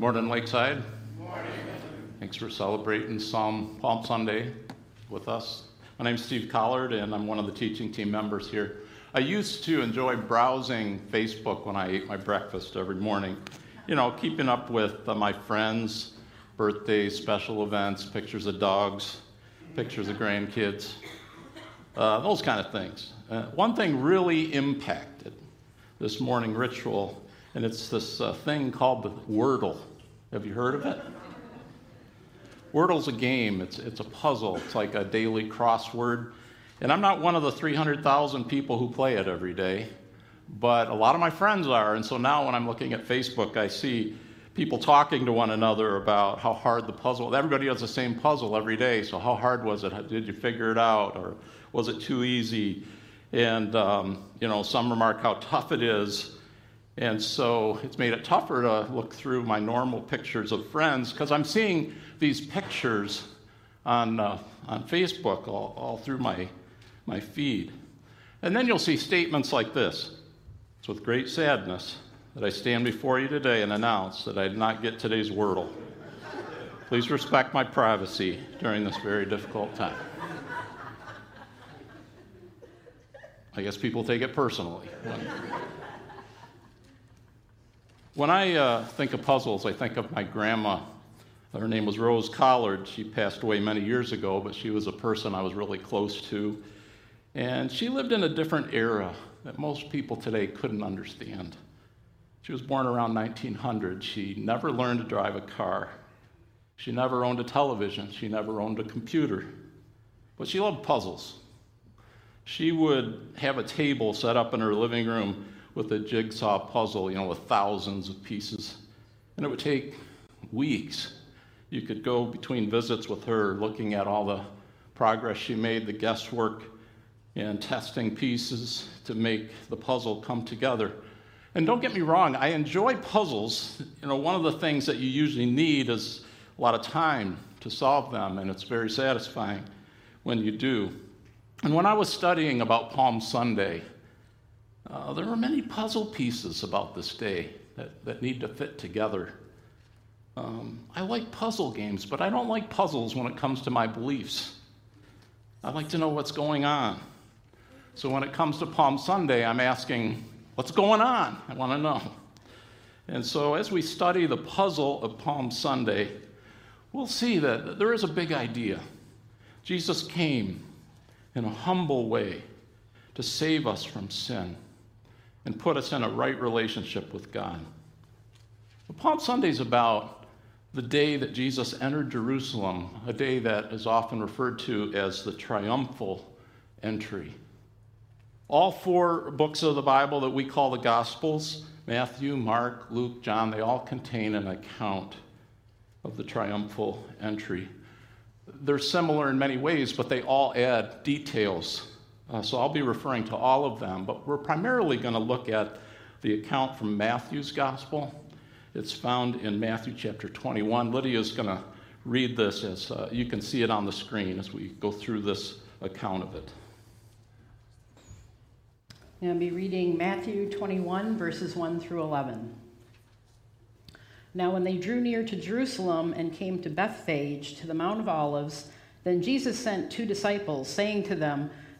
Morning, Lakeside. Morning. Thanks for celebrating Psalm Palm Sunday with us. My name's Steve Collard, and I'm one of the teaching team members here. I used to enjoy browsing Facebook when I ate my breakfast every morning. You know, keeping up with uh, my friends, birthdays, special events, pictures of dogs, pictures of grandkids, uh, those kind of things. Uh, one thing really impacted this morning ritual, and it's this uh, thing called the Wordle. Have you heard of it? Wordle's a game, it's, it's a puzzle, it's like a daily crossword. And I'm not one of the 300,000 people who play it every day, but a lot of my friends are. And so now when I'm looking at Facebook, I see people talking to one another about how hard the puzzle everybody has the same puzzle every day so how hard was it did you figure it out or was it too easy and um, you know some remark how tough it is and so it's made it tougher to look through my normal pictures of friends because i'm seeing these pictures on, uh, on facebook all, all through my, my feed and then you'll see statements like this it's with great sadness that I stand before you today and announce that I did not get today's Wordle. Please respect my privacy during this very difficult time. I guess people take it personally. When I uh, think of puzzles, I think of my grandma. Her name was Rose Collard. She passed away many years ago, but she was a person I was really close to. And she lived in a different era that most people today couldn't understand. She was born around 1900. She never learned to drive a car. She never owned a television. She never owned a computer. But she loved puzzles. She would have a table set up in her living room with a jigsaw puzzle, you know, with thousands of pieces. And it would take weeks. You could go between visits with her looking at all the progress she made, the guesswork, and testing pieces to make the puzzle come together. And don't get me wrong, I enjoy puzzles. You know, one of the things that you usually need is a lot of time to solve them, and it's very satisfying when you do. And when I was studying about Palm Sunday, uh, there are many puzzle pieces about this day that, that need to fit together. Um, I like puzzle games, but I don't like puzzles when it comes to my beliefs. I like to know what's going on. So when it comes to Palm Sunday, I'm asking, What's going on? I want to know. And so, as we study the puzzle of Palm Sunday, we'll see that there is a big idea. Jesus came in a humble way to save us from sin and put us in a right relationship with God. But Palm Sunday is about the day that Jesus entered Jerusalem, a day that is often referred to as the triumphal entry. All four books of the Bible that we call the Gospels Matthew, Mark, Luke, John they all contain an account of the triumphal entry. They're similar in many ways, but they all add details. Uh, so I'll be referring to all of them, but we're primarily going to look at the account from Matthew's Gospel. It's found in Matthew chapter 21. Lydia is going to read this as uh, you can see it on the screen as we go through this account of it. I'm going to be reading Matthew 21, verses 1 through 11. Now, when they drew near to Jerusalem and came to Bethphage, to the Mount of Olives, then Jesus sent two disciples, saying to them,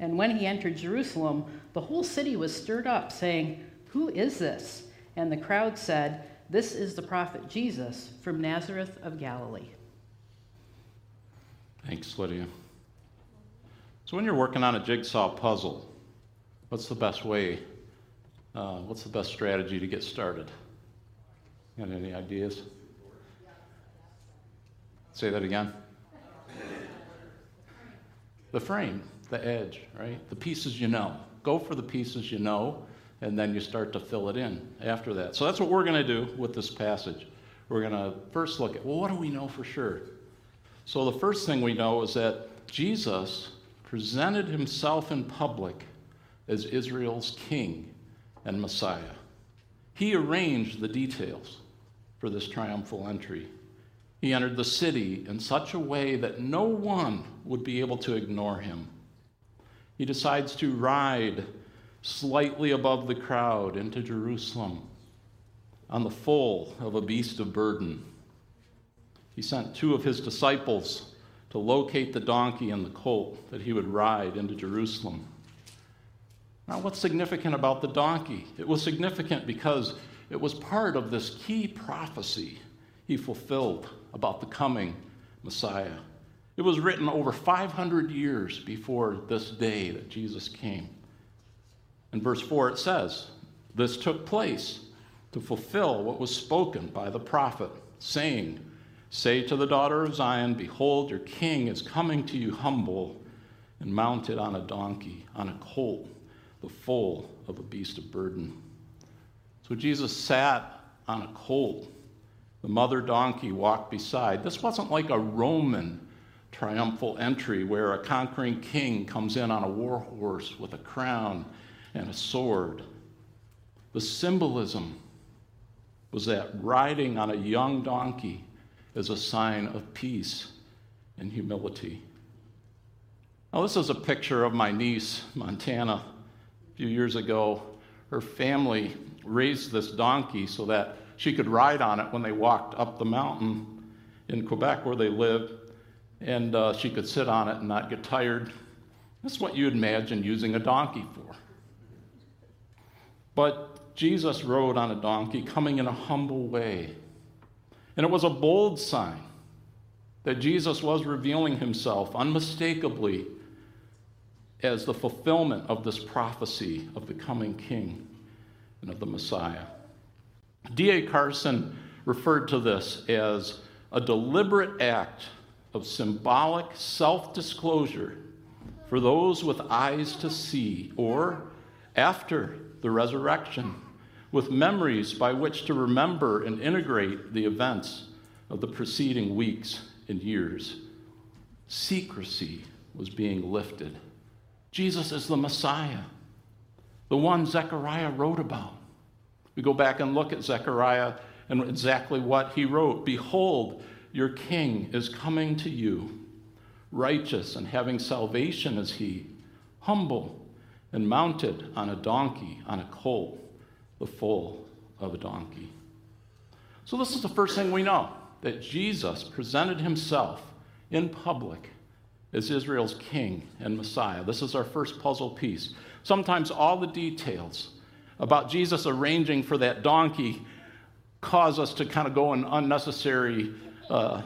And when he entered Jerusalem, the whole city was stirred up, saying, Who is this? And the crowd said, This is the prophet Jesus from Nazareth of Galilee. Thanks, Lydia. So, when you're working on a jigsaw puzzle, what's the best way? Uh, what's the best strategy to get started? Got any ideas? Say that again. The frame, the edge, right? The pieces you know. Go for the pieces you know, and then you start to fill it in after that. So that's what we're going to do with this passage. We're going to first look at, well, what do we know for sure? So the first thing we know is that Jesus presented himself in public as Israel's king and Messiah. He arranged the details for this triumphal entry. He entered the city in such a way that no one would be able to ignore him. He decides to ride slightly above the crowd into Jerusalem on the foal of a beast of burden. He sent two of his disciples to locate the donkey and the colt that he would ride into Jerusalem. Now, what's significant about the donkey? It was significant because it was part of this key prophecy he fulfilled about the coming Messiah. It was written over 500 years before this day that Jesus came. In verse 4, it says, This took place to fulfill what was spoken by the prophet, saying, Say to the daughter of Zion, Behold, your king is coming to you humble and mounted on a donkey, on a colt, the foal of a beast of burden. So Jesus sat on a colt the mother donkey walked beside. This wasn't like a Roman triumphal entry where a conquering king comes in on a war horse with a crown and a sword. The symbolism was that riding on a young donkey is a sign of peace and humility. Now, this is a picture of my niece, Montana. A few years ago, her family raised this donkey so that she could ride on it when they walked up the mountain in Quebec where they lived, and uh, she could sit on it and not get tired. That's what you'd imagine using a donkey for. But Jesus rode on a donkey, coming in a humble way. And it was a bold sign that Jesus was revealing himself unmistakably as the fulfillment of this prophecy of the coming king and of the Messiah. D.A. Carson referred to this as a deliberate act of symbolic self disclosure for those with eyes to see, or after the resurrection, with memories by which to remember and integrate the events of the preceding weeks and years. Secrecy was being lifted. Jesus is the Messiah, the one Zechariah wrote about. We go back and look at Zechariah and exactly what he wrote Behold, your king is coming to you. Righteous and having salvation is he, humble and mounted on a donkey, on a colt, the foal of a donkey. So, this is the first thing we know that Jesus presented himself in public as Israel's king and Messiah. This is our first puzzle piece. Sometimes all the details about Jesus arranging for that donkey cause us to kind of go in unnecessary uh,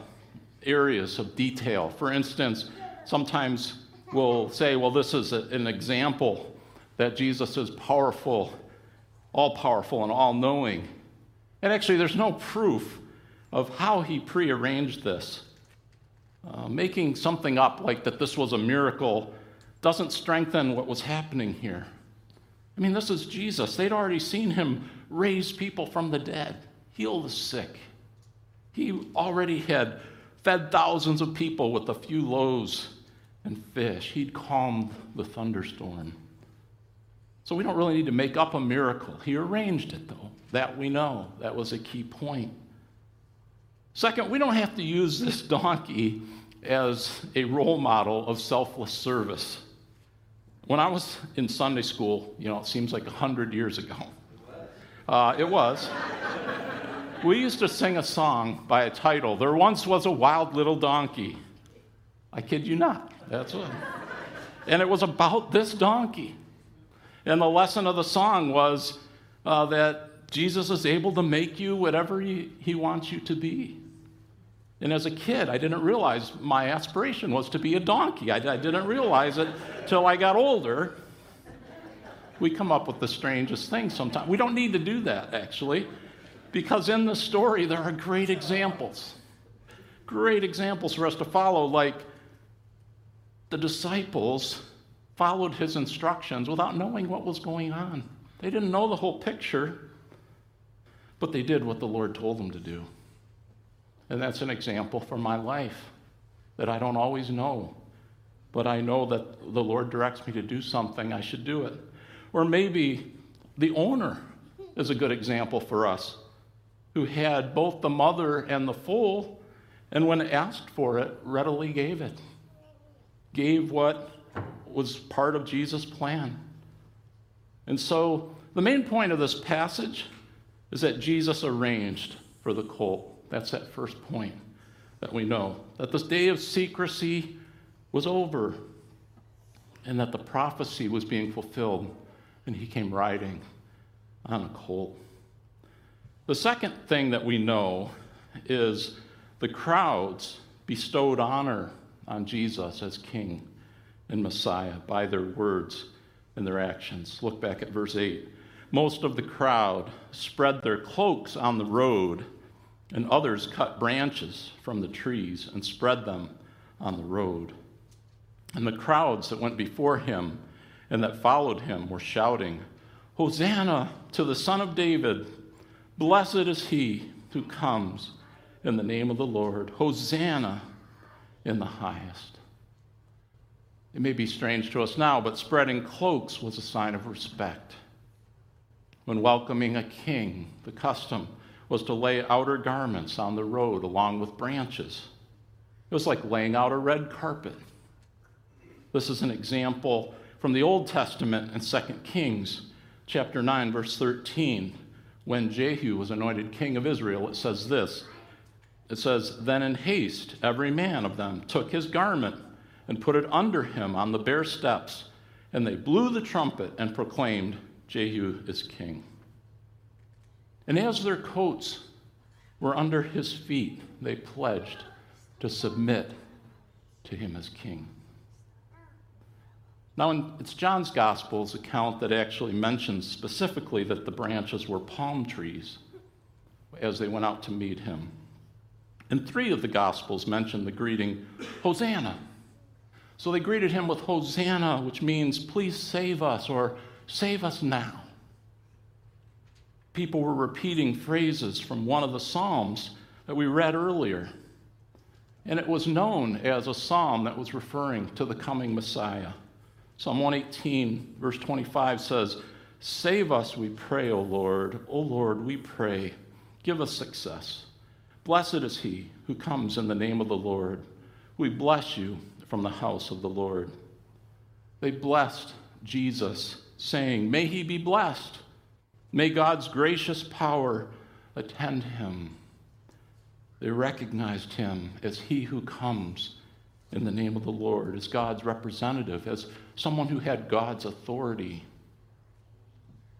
areas of detail. For instance, sometimes we'll say, well, this is a, an example that Jesus is powerful, all powerful, and all knowing. And actually, there's no proof of how he prearranged this. Uh, making something up like that this was a miracle doesn't strengthen what was happening here. I mean, this is Jesus. They'd already seen him raise people from the dead, heal the sick. He already had fed thousands of people with a few loaves and fish. He'd calmed the thunderstorm. So we don't really need to make up a miracle. He arranged it, though. That we know. That was a key point. Second, we don't have to use this donkey as a role model of selfless service. When I was in Sunday school, you know, it seems like 100 years ago. Uh, it was. We used to sing a song by a title There Once Was a Wild Little Donkey. I kid you not. That's what. And it was about this donkey. And the lesson of the song was uh, that Jesus is able to make you whatever he, he wants you to be. And as a kid, I didn't realize my aspiration was to be a donkey. I, I didn't realize it till I got older. We come up with the strangest things sometimes. We don't need to do that, actually, because in the story there are great examples. Great examples for us to follow, like the disciples followed his instructions without knowing what was going on. They didn't know the whole picture, but they did what the Lord told them to do. And that's an example for my life that I don't always know, but I know that the Lord directs me to do something, I should do it. Or maybe the owner is a good example for us, who had both the mother and the foal, and when asked for it, readily gave it. Gave what was part of Jesus' plan. And so the main point of this passage is that Jesus arranged for the colt. That's that first point that we know. That this day of secrecy was over and that the prophecy was being fulfilled and he came riding on a colt. The second thing that we know is the crowds bestowed honor on Jesus as king and Messiah by their words and their actions. Look back at verse 8. Most of the crowd spread their cloaks on the road, and others cut branches from the trees and spread them on the road. And the crowds that went before him and that followed him were shouting, Hosanna to the Son of David! Blessed is he who comes in the name of the Lord. Hosanna in the highest. It may be strange to us now, but spreading cloaks was a sign of respect. When welcoming a king, the custom was to lay outer garments on the road along with branches. It was like laying out a red carpet. This is an example from the Old Testament in 2 Kings chapter 9 verse 13 when Jehu was anointed king of Israel it says this it says then in haste every man of them took his garment and put it under him on the bare steps. And they blew the trumpet and proclaimed, Jehu is king. And as their coats were under his feet, they pledged to submit to him as king. Now, it's John's Gospel's account that actually mentions specifically that the branches were palm trees as they went out to meet him. And three of the Gospels mention the greeting, Hosanna. So they greeted him with Hosanna, which means, please save us or save us now. People were repeating phrases from one of the Psalms that we read earlier. And it was known as a psalm that was referring to the coming Messiah. Psalm 118, verse 25 says, Save us, we pray, O Lord. O Lord, we pray. Give us success. Blessed is he who comes in the name of the Lord. We bless you from the house of the Lord. They blessed Jesus, saying, May he be blessed. May God's gracious power attend him. They recognized him as he who comes in the name of the Lord, as God's representative, as someone who had God's authority.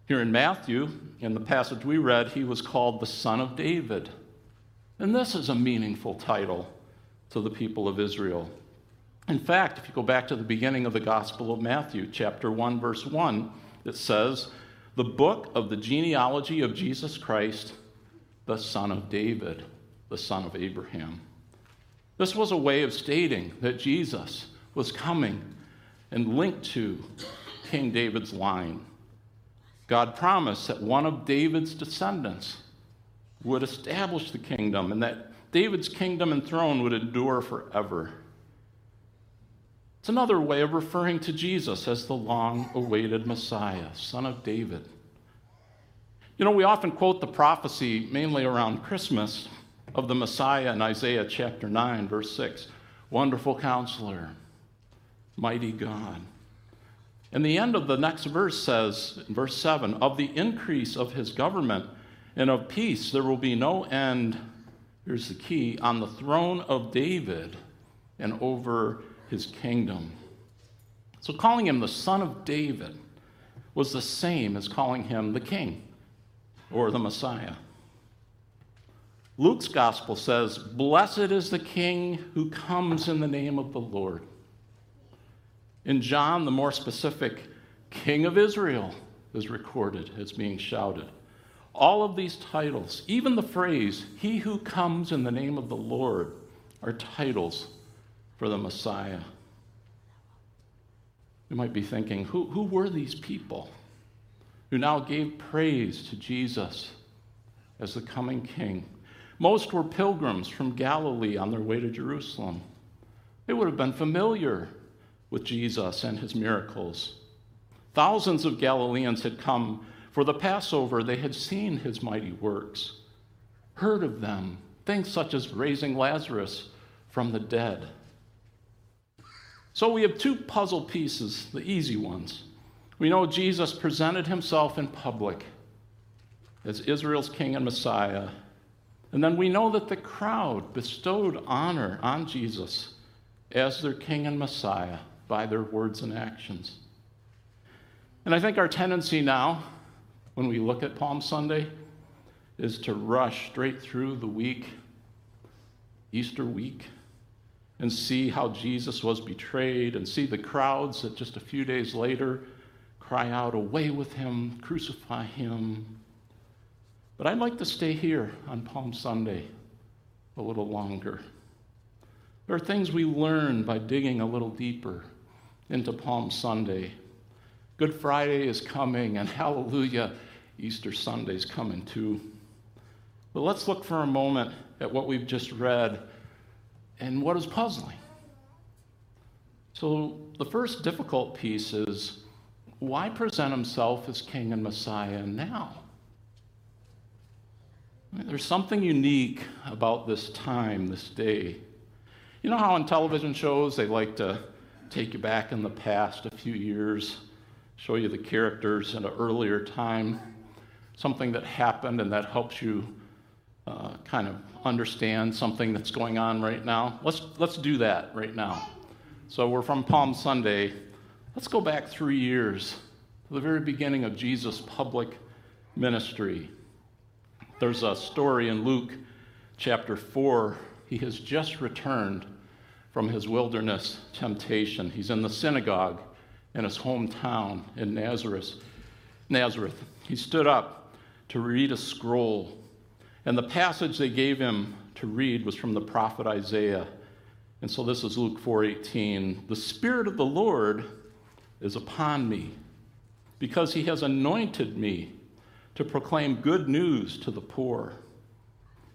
Here in Matthew, in the passage we read, he was called the Son of David. And this is a meaningful title to the people of Israel. In fact, if you go back to the beginning of the Gospel of Matthew, chapter 1, verse 1, it says, The book of the genealogy of Jesus Christ, the son of David, the son of Abraham. This was a way of stating that Jesus was coming and linked to King David's line. God promised that one of David's descendants would establish the kingdom and that David's kingdom and throne would endure forever. It's another way of referring to Jesus as the long awaited Messiah, son of David. You know, we often quote the prophecy, mainly around Christmas, of the Messiah in Isaiah chapter 9, verse 6 Wonderful counselor, mighty God. And the end of the next verse says, verse 7, of the increase of his government and of peace there will be no end, here's the key, on the throne of David and over his kingdom. So calling him the son of David was the same as calling him the king or the Messiah. Luke's gospel says, Blessed is the King who comes in the name of the Lord. In John, the more specific King of Israel is recorded as being shouted. All of these titles, even the phrase, He who comes in the name of the Lord, are titles for the Messiah. You might be thinking, who, who were these people who now gave praise to Jesus as the coming king? Most were pilgrims from Galilee on their way to Jerusalem. They would have been familiar with Jesus and his miracles. Thousands of Galileans had come for the Passover. They had seen his mighty works, heard of them, things such as raising Lazarus from the dead. So we have two puzzle pieces, the easy ones. We know Jesus presented himself in public as Israel's king and Messiah. And then we know that the crowd bestowed honor on Jesus as their king and Messiah by their words and actions. And I think our tendency now, when we look at Palm Sunday, is to rush straight through the week, Easter week, and see how Jesus was betrayed and see the crowds that just a few days later cry out, Away with him, crucify him. But I'd like to stay here on Palm Sunday a little longer. There are things we learn by digging a little deeper into Palm Sunday. Good Friday is coming, and hallelujah, Easter Sunday is coming too. But let's look for a moment at what we've just read and what is puzzling. So, the first difficult piece is why present himself as king and Messiah now? There's something unique about this time, this day. You know how in television shows they like to take you back in the past a few years, show you the characters in an earlier time, something that happened and that helps you uh, kind of understand something that's going on right now. Let's, let's do that right now. So we're from Palm Sunday. Let's go back three years to the very beginning of Jesus' public ministry. There's a story in Luke chapter 4. He has just returned from his wilderness temptation. He's in the synagogue in his hometown in Nazareth. Nazareth. He stood up to read a scroll and the passage they gave him to read was from the prophet Isaiah. And so this is Luke 4:18. The spirit of the Lord is upon me because he has anointed me to proclaim good news to the poor.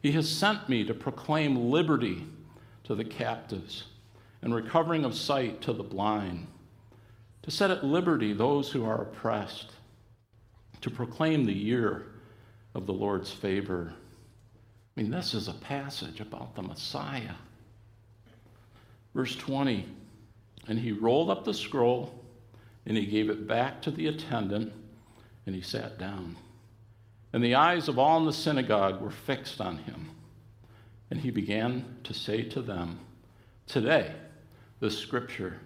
He has sent me to proclaim liberty to the captives and recovering of sight to the blind, to set at liberty those who are oppressed, to proclaim the year of the Lord's favor. I mean, this is a passage about the Messiah. Verse 20 And he rolled up the scroll and he gave it back to the attendant and he sat down. And the eyes of all in the synagogue were fixed on him. And he began to say to them, Today, this scripture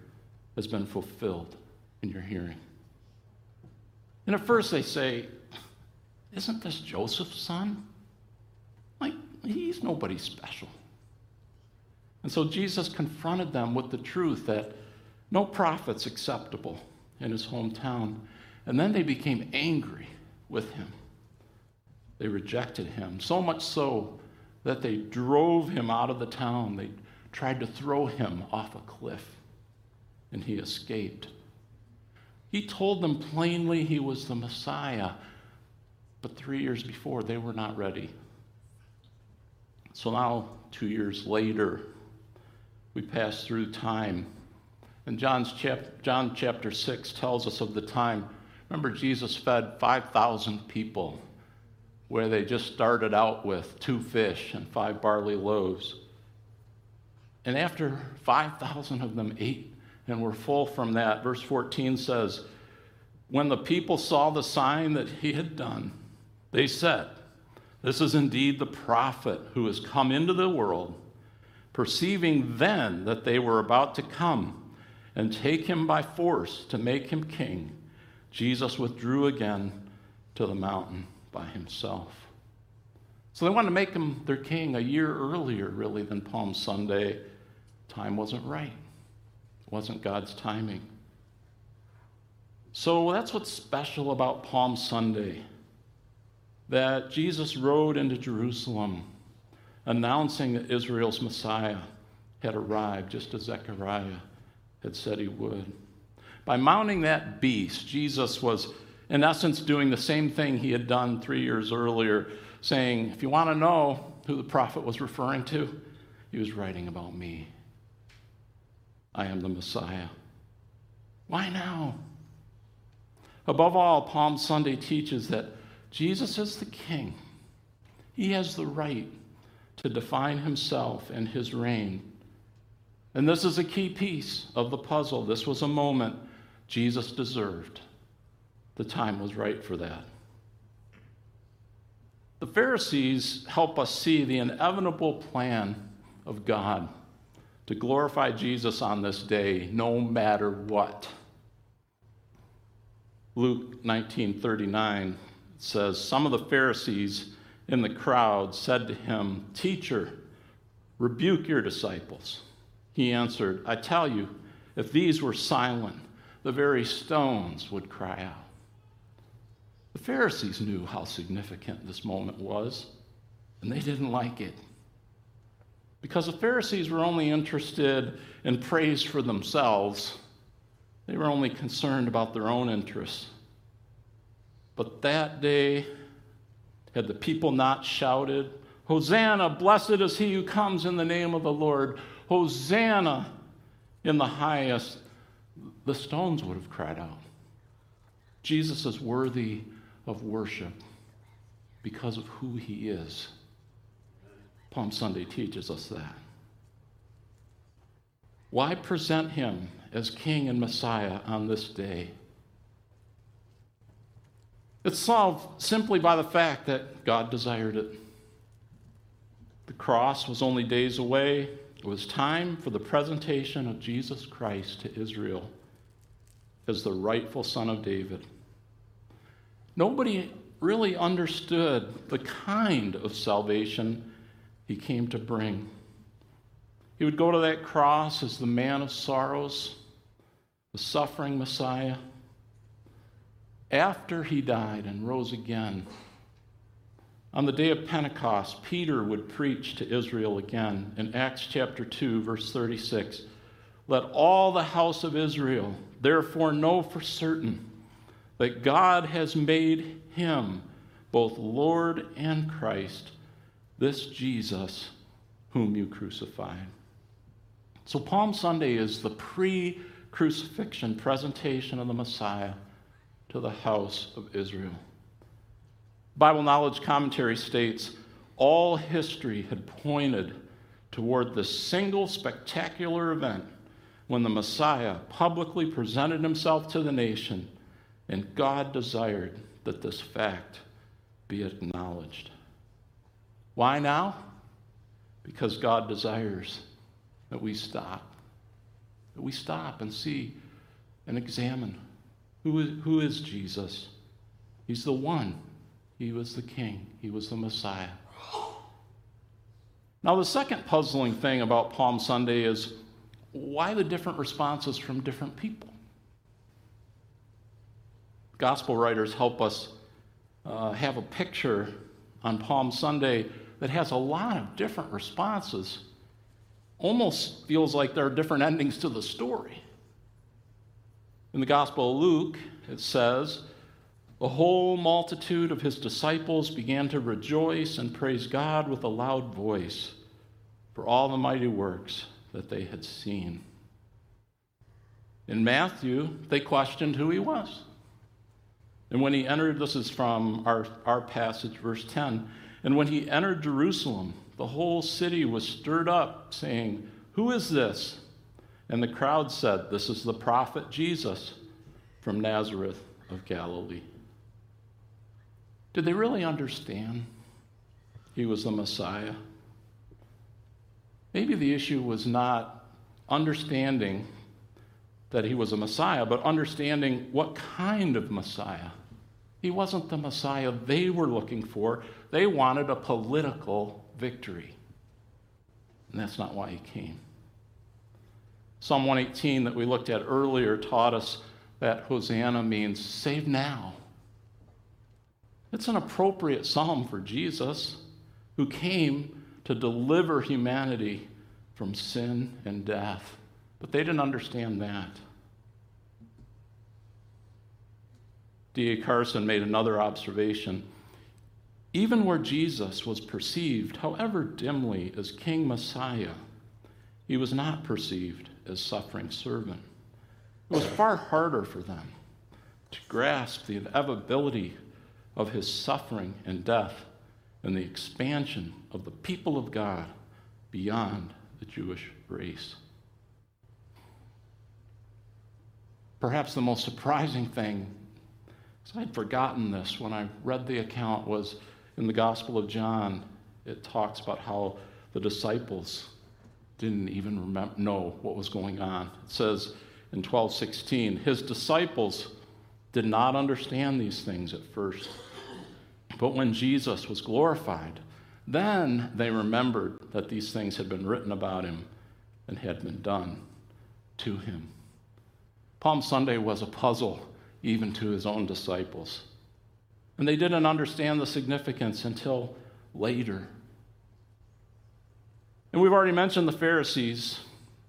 has been fulfilled in your hearing. And at first they say, Isn't this Joseph's son? Like, he's nobody special. And so Jesus confronted them with the truth that no prophet's acceptable in his hometown. And then they became angry with him. They rejected him, so much so that they drove him out of the town. They tried to throw him off a cliff, and he escaped. He told them plainly he was the Messiah, but three years before, they were not ready. So now, two years later, we pass through time. And John's chap- John chapter 6 tells us of the time. Remember, Jesus fed 5,000 people where they just started out with two fish and five barley loaves. And after 5,000 of them ate and were full from that, verse 14 says, When the people saw the sign that he had done, they said, this is indeed the prophet who has come into the world, perceiving then that they were about to come and take him by force to make him king. Jesus withdrew again to the mountain by himself. So they wanted to make him their king a year earlier, really, than Palm Sunday. Time wasn't right, it wasn't God's timing. So that's what's special about Palm Sunday that Jesus rode into Jerusalem announcing that Israel's Messiah had arrived, just as Zechariah had said he would. By mounting that beast, Jesus was, in essence, doing the same thing he had done three years earlier, saying, If you want to know who the prophet was referring to, he was writing about me. I am the Messiah. Why now? Above all, Palm Sunday teaches that Jesus is the king. He has the right to define himself and his reign. And this is a key piece of the puzzle. This was a moment Jesus deserved. The time was right for that. The Pharisees help us see the inevitable plan of God to glorify Jesus on this day, no matter what. Luke 19:39 says some of the Pharisees in the crowd said to him, "Teacher, rebuke your disciples." He answered, "I tell you, if these were silent, the very stones would cry out." The Pharisees knew how significant this moment was, and they didn't like it. Because the Pharisees were only interested in praise for themselves, they were only concerned about their own interests. But that day, had the people not shouted, Hosanna, blessed is he who comes in the name of the Lord, Hosanna in the highest, the stones would have cried out. Jesus is worthy of worship because of who he is. Palm Sunday teaches us that. Why present him as King and Messiah on this day? It's solved simply by the fact that God desired it. The cross was only days away. It was time for the presentation of Jesus Christ to Israel as the rightful son of David. Nobody really understood the kind of salvation he came to bring. He would go to that cross as the man of sorrows, the suffering Messiah. After he died and rose again, on the day of Pentecost, Peter would preach to Israel again in Acts chapter 2, verse 36. Let all the house of Israel therefore know for certain that God has made him both Lord and Christ, this Jesus whom you crucified. So, Palm Sunday is the pre crucifixion presentation of the Messiah to the house of Israel. Bible Knowledge Commentary states all history had pointed toward this single spectacular event when the Messiah publicly presented himself to the nation and God desired that this fact be acknowledged. Why now? Because God desires that we stop, that we stop and see and examine who is, who is Jesus? He's the one. He was the king, he was the Messiah. Now, the second puzzling thing about Palm Sunday is why the different responses from different people? Gospel writers help us uh, have a picture on Palm Sunday that has a lot of different responses. Almost feels like there are different endings to the story. In the Gospel of Luke, it says, The whole multitude of his disciples began to rejoice and praise God with a loud voice for all the mighty works that they had seen. In Matthew, they questioned who he was. And when he entered, this is from our, our passage, verse 10. And when he entered Jerusalem, the whole city was stirred up, saying, Who is this? And the crowd said, This is the prophet Jesus from Nazareth of Galilee. Did they really understand he was the Messiah? Maybe the issue was not understanding that he was a Messiah, but understanding what kind of Messiah He wasn't the Messiah they were looking for. They wanted a political victory. And that's not why he came. Psalm 118 that we looked at earlier taught us that Hosanna means save now. It's an appropriate psalm for Jesus, who came to deliver humanity from sin and death. But they didn't understand that. D.A. Carson made another observation. Even where Jesus was perceived, however dimly, as King Messiah, he was not perceived as suffering servant. It was far harder for them to grasp the inevitability of his suffering and death and the expansion of the people of God beyond the Jewish race. Perhaps the most surprising thing, because I'd forgotten this when I read the account, was in the Gospel of John, it talks about how the disciples didn't even remember, know what was going on. It says in 12:16, his disciples did not understand these things at first. But when Jesus was glorified, then they remembered that these things had been written about him and had been done to him. Palm Sunday was a puzzle even to his own disciples. And they didn't understand the significance until later. And we've already mentioned the Pharisees,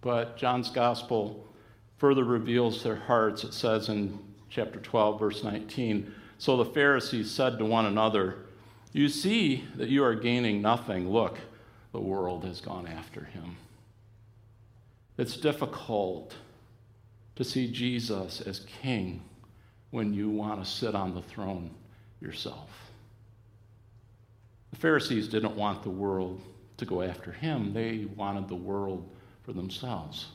but John's gospel further reveals their hearts. It says in chapter 12, verse 19 So the Pharisees said to one another, You see that you are gaining nothing. Look, the world has gone after him. It's difficult to see Jesus as king when you want to sit on the throne yourself. The Pharisees didn't want the world to go after him, they wanted the world for themselves.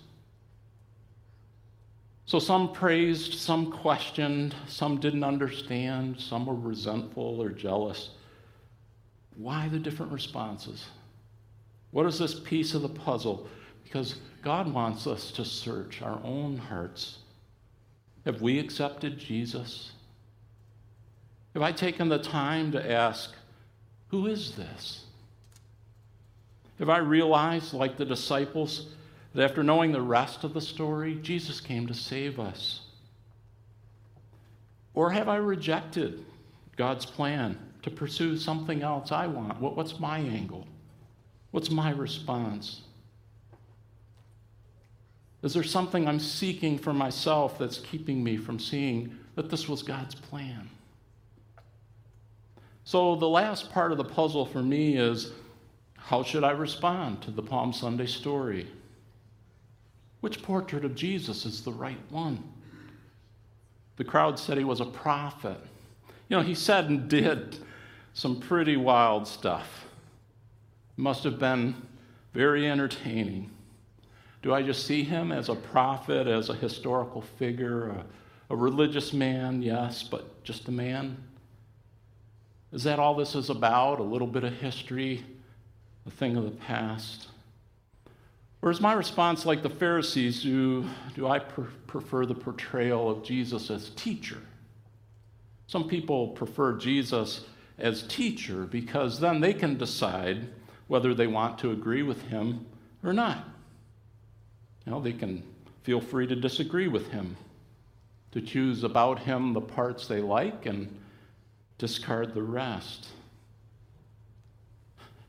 So some praised, some questioned, some didn't understand, some were resentful or jealous. Why the different responses? What is this piece of the puzzle? Because God wants us to search our own hearts. Have we accepted Jesus? Have I taken the time to ask, who is this? Have I realized, like the disciples, that after knowing the rest of the story, Jesus came to save us? Or have I rejected God's plan to pursue something else I want? What's my angle? What's my response? Is there something I'm seeking for myself that's keeping me from seeing that this was God's plan? So, the last part of the puzzle for me is how should I respond to the Palm Sunday story? Which portrait of Jesus is the right one? The crowd said he was a prophet. You know, he said and did some pretty wild stuff. Must have been very entertaining. Do I just see him as a prophet, as a historical figure, a, a religious man? Yes, but just a man? Is that all this is about? A little bit of history, a thing of the past? Or is my response like the Pharisees? Do, do I pre- prefer the portrayal of Jesus as teacher? Some people prefer Jesus as teacher because then they can decide whether they want to agree with him or not. Know, they can feel free to disagree with him, to choose about him the parts they like and discard the rest.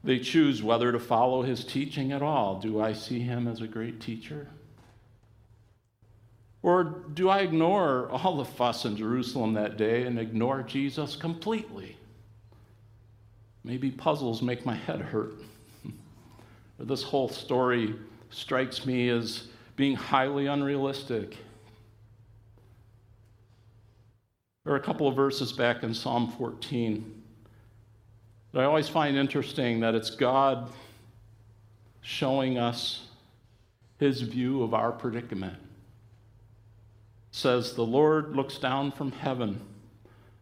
They choose whether to follow his teaching at all. Do I see him as a great teacher? Or do I ignore all the fuss in Jerusalem that day and ignore Jesus completely? Maybe puzzles make my head hurt. this whole story strikes me as being highly unrealistic. There are a couple of verses back in Psalm 14 that I always find interesting that it's God showing us his view of our predicament. It says, The Lord looks down from heaven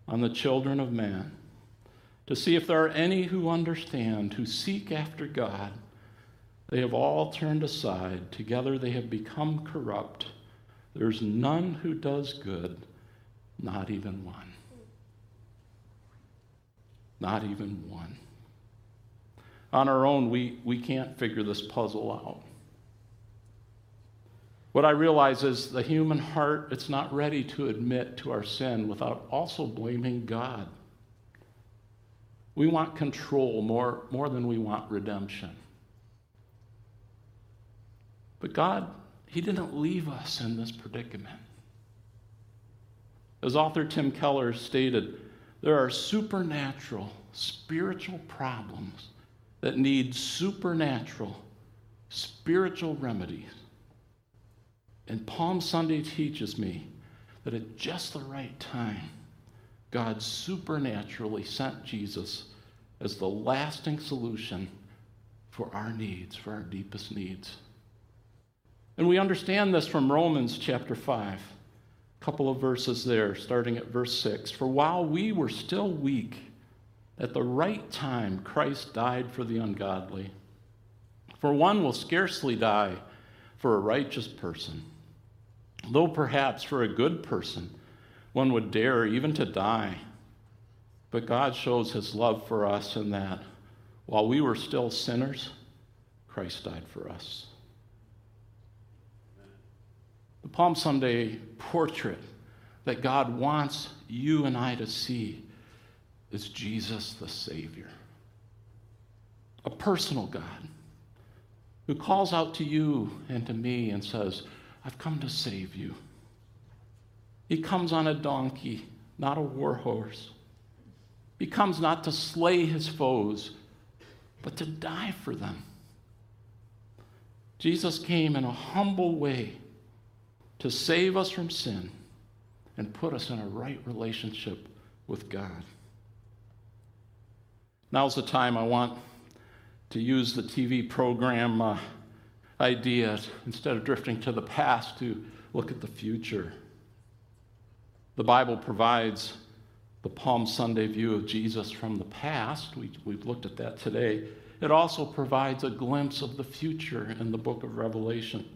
on the children of man to see if there are any who understand, who seek after God. They have all turned aside. Together they have become corrupt. There's none who does good, not even one. Not even one. On our own, we, we can't figure this puzzle out. What I realize is the human heart, it's not ready to admit to our sin without also blaming God. We want control more, more than we want redemption. But God, He didn't leave us in this predicament. As author Tim Keller stated, there are supernatural, spiritual problems that need supernatural, spiritual remedies. And Palm Sunday teaches me that at just the right time, God supernaturally sent Jesus as the lasting solution for our needs, for our deepest needs. And we understand this from Romans chapter 5, a couple of verses there, starting at verse 6. For while we were still weak, at the right time, Christ died for the ungodly. For one will scarcely die for a righteous person Though perhaps for a good person, one would dare even to die. But God shows his love for us in that while we were still sinners, Christ died for us. The Palm Sunday portrait that God wants you and I to see is Jesus the Savior, a personal God who calls out to you and to me and says, I've come to save you. He comes on a donkey, not a war horse. He comes not to slay his foes, but to die for them. Jesus came in a humble way to save us from sin and put us in a right relationship with God. Now's the time I want to use the TV program. Uh, idea instead of drifting to the past to look at the future. The Bible provides the Palm Sunday view of Jesus from the past. We, we've looked at that today. It also provides a glimpse of the future in the book of Revelation.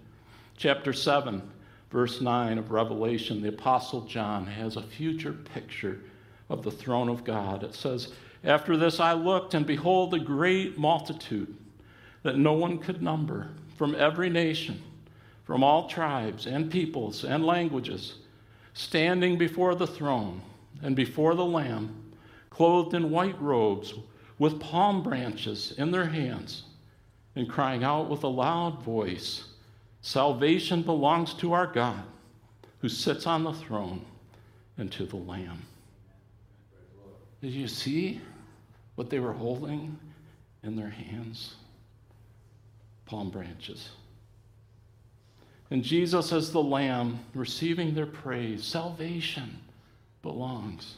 Chapter 7, verse 9 of Revelation, the Apostle John has a future picture of the throne of God. It says, After this I looked, and behold, a great multitude that no one could number from every nation, from all tribes and peoples and languages, standing before the throne and before the Lamb, clothed in white robes, with palm branches in their hands, and crying out with a loud voice Salvation belongs to our God, who sits on the throne, and to the Lamb. Did you see what they were holding in their hands? palm branches. And Jesus, as the Lamb, receiving their praise, salvation belongs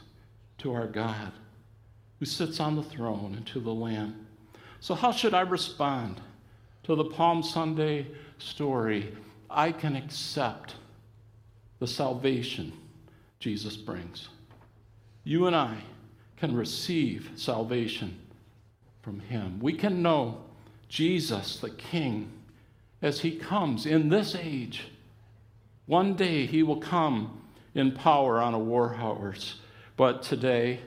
to our God who sits on the throne and to the Lamb. So, how should I respond to the Palm Sunday story? I can accept the salvation Jesus brings. You and I can receive salvation from Him. We can know Jesus, the King, as he comes in this age. One day he will come in power on a war horse, but today,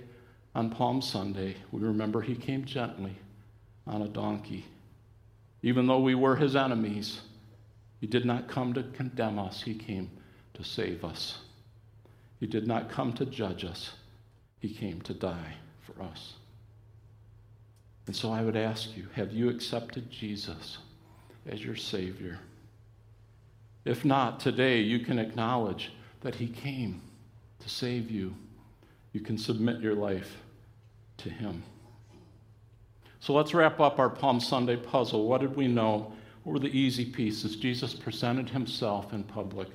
on Palm Sunday, we remember he came gently on a donkey. Even though we were his enemies, he did not come to condemn us, he came to save us. He did not come to judge us, he came to die for us. And so I would ask you have you accepted Jesus as your Savior? If not, today you can acknowledge that He came to save you. You can submit your life to Him. So let's wrap up our Palm Sunday puzzle. What did we know? Were the easy pieces? Jesus presented Himself in public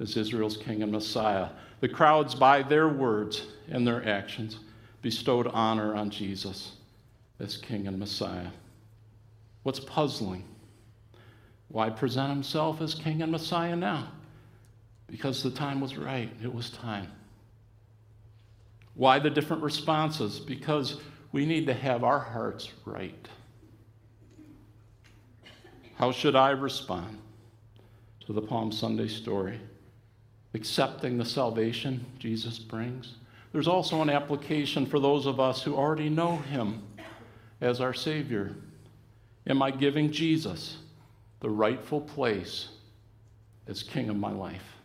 as Israel's King and Messiah. The crowds, by their words and their actions, bestowed honor on Jesus as King and Messiah. What's puzzling? Why present himself as King and Messiah now? Because the time was right, it was time. Why the different responses? Because we need to have our hearts right. How should I respond to the Palm Sunday story? Accepting the salvation Jesus brings. there's also an application for those of us who already know Him as our Savior. Am I giving Jesus the rightful place as King of my life?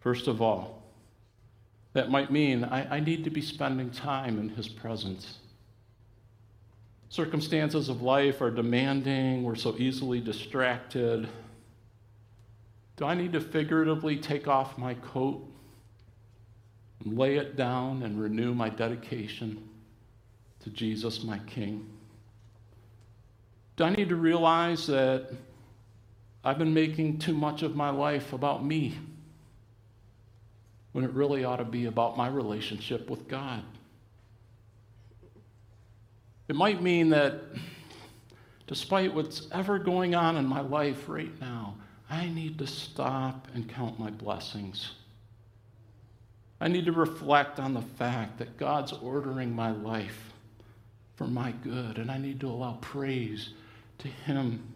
First of all, that might mean I, I need to be spending time in His presence. Circumstances of life are demanding, we're so easily distracted. Do I need to figuratively take off my coat and lay it down and renew my dedication to Jesus, my King? Do I need to realize that I've been making too much of my life about me when it really ought to be about my relationship with God? It might mean that despite what's ever going on in my life right now, I need to stop and count my blessings. I need to reflect on the fact that God's ordering my life for my good, and I need to allow praise to Him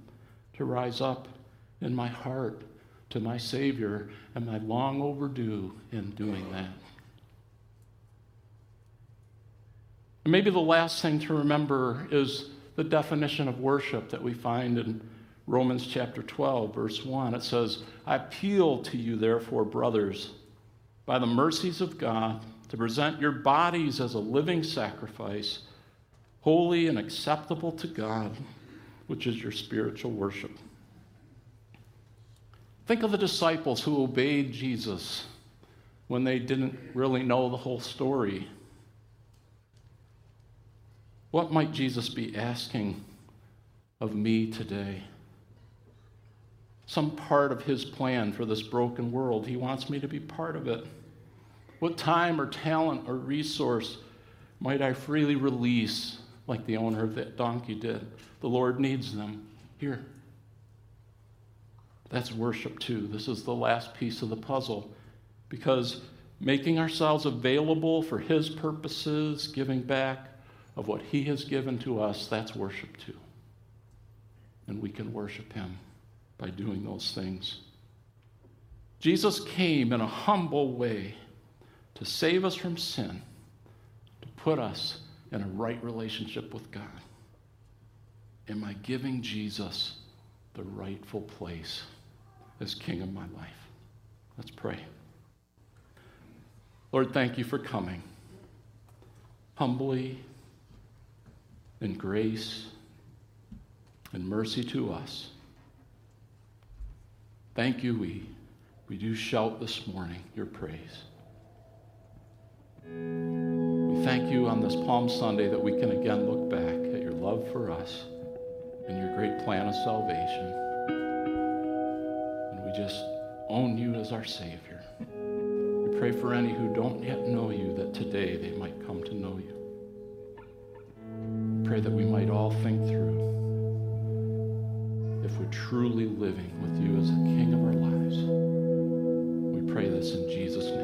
to rise up in my heart to my Savior, and I long overdue in doing that. And maybe the last thing to remember is the definition of worship that we find in Romans chapter 12, verse 1. It says, I appeal to you, therefore, brothers, by the mercies of God, to present your bodies as a living sacrifice, holy and acceptable to God, which is your spiritual worship. Think of the disciples who obeyed Jesus when they didn't really know the whole story. What might Jesus be asking of me today? Some part of his plan for this broken world. He wants me to be part of it. What time or talent or resource might I freely release, like the owner of that donkey did? The Lord needs them. Here. That's worship too. This is the last piece of the puzzle because making ourselves available for His purposes, giving back, of what He has given to us, that's worship too. And we can worship Him by doing those things. Jesus came in a humble way to save us from sin, to put us in a right relationship with God. Am I giving Jesus the rightful place as King of my life? Let's pray. Lord, thank you for coming humbly and grace and mercy to us. Thank you, we, we do shout this morning your praise. We thank you on this Palm Sunday that we can again look back at your love for us and your great plan of salvation. And we just own you as our Savior. We pray for any who don't yet know you that today they might come to know you pray that we might all think through if we're truly living with you as the King of our lives. We pray this in Jesus' name.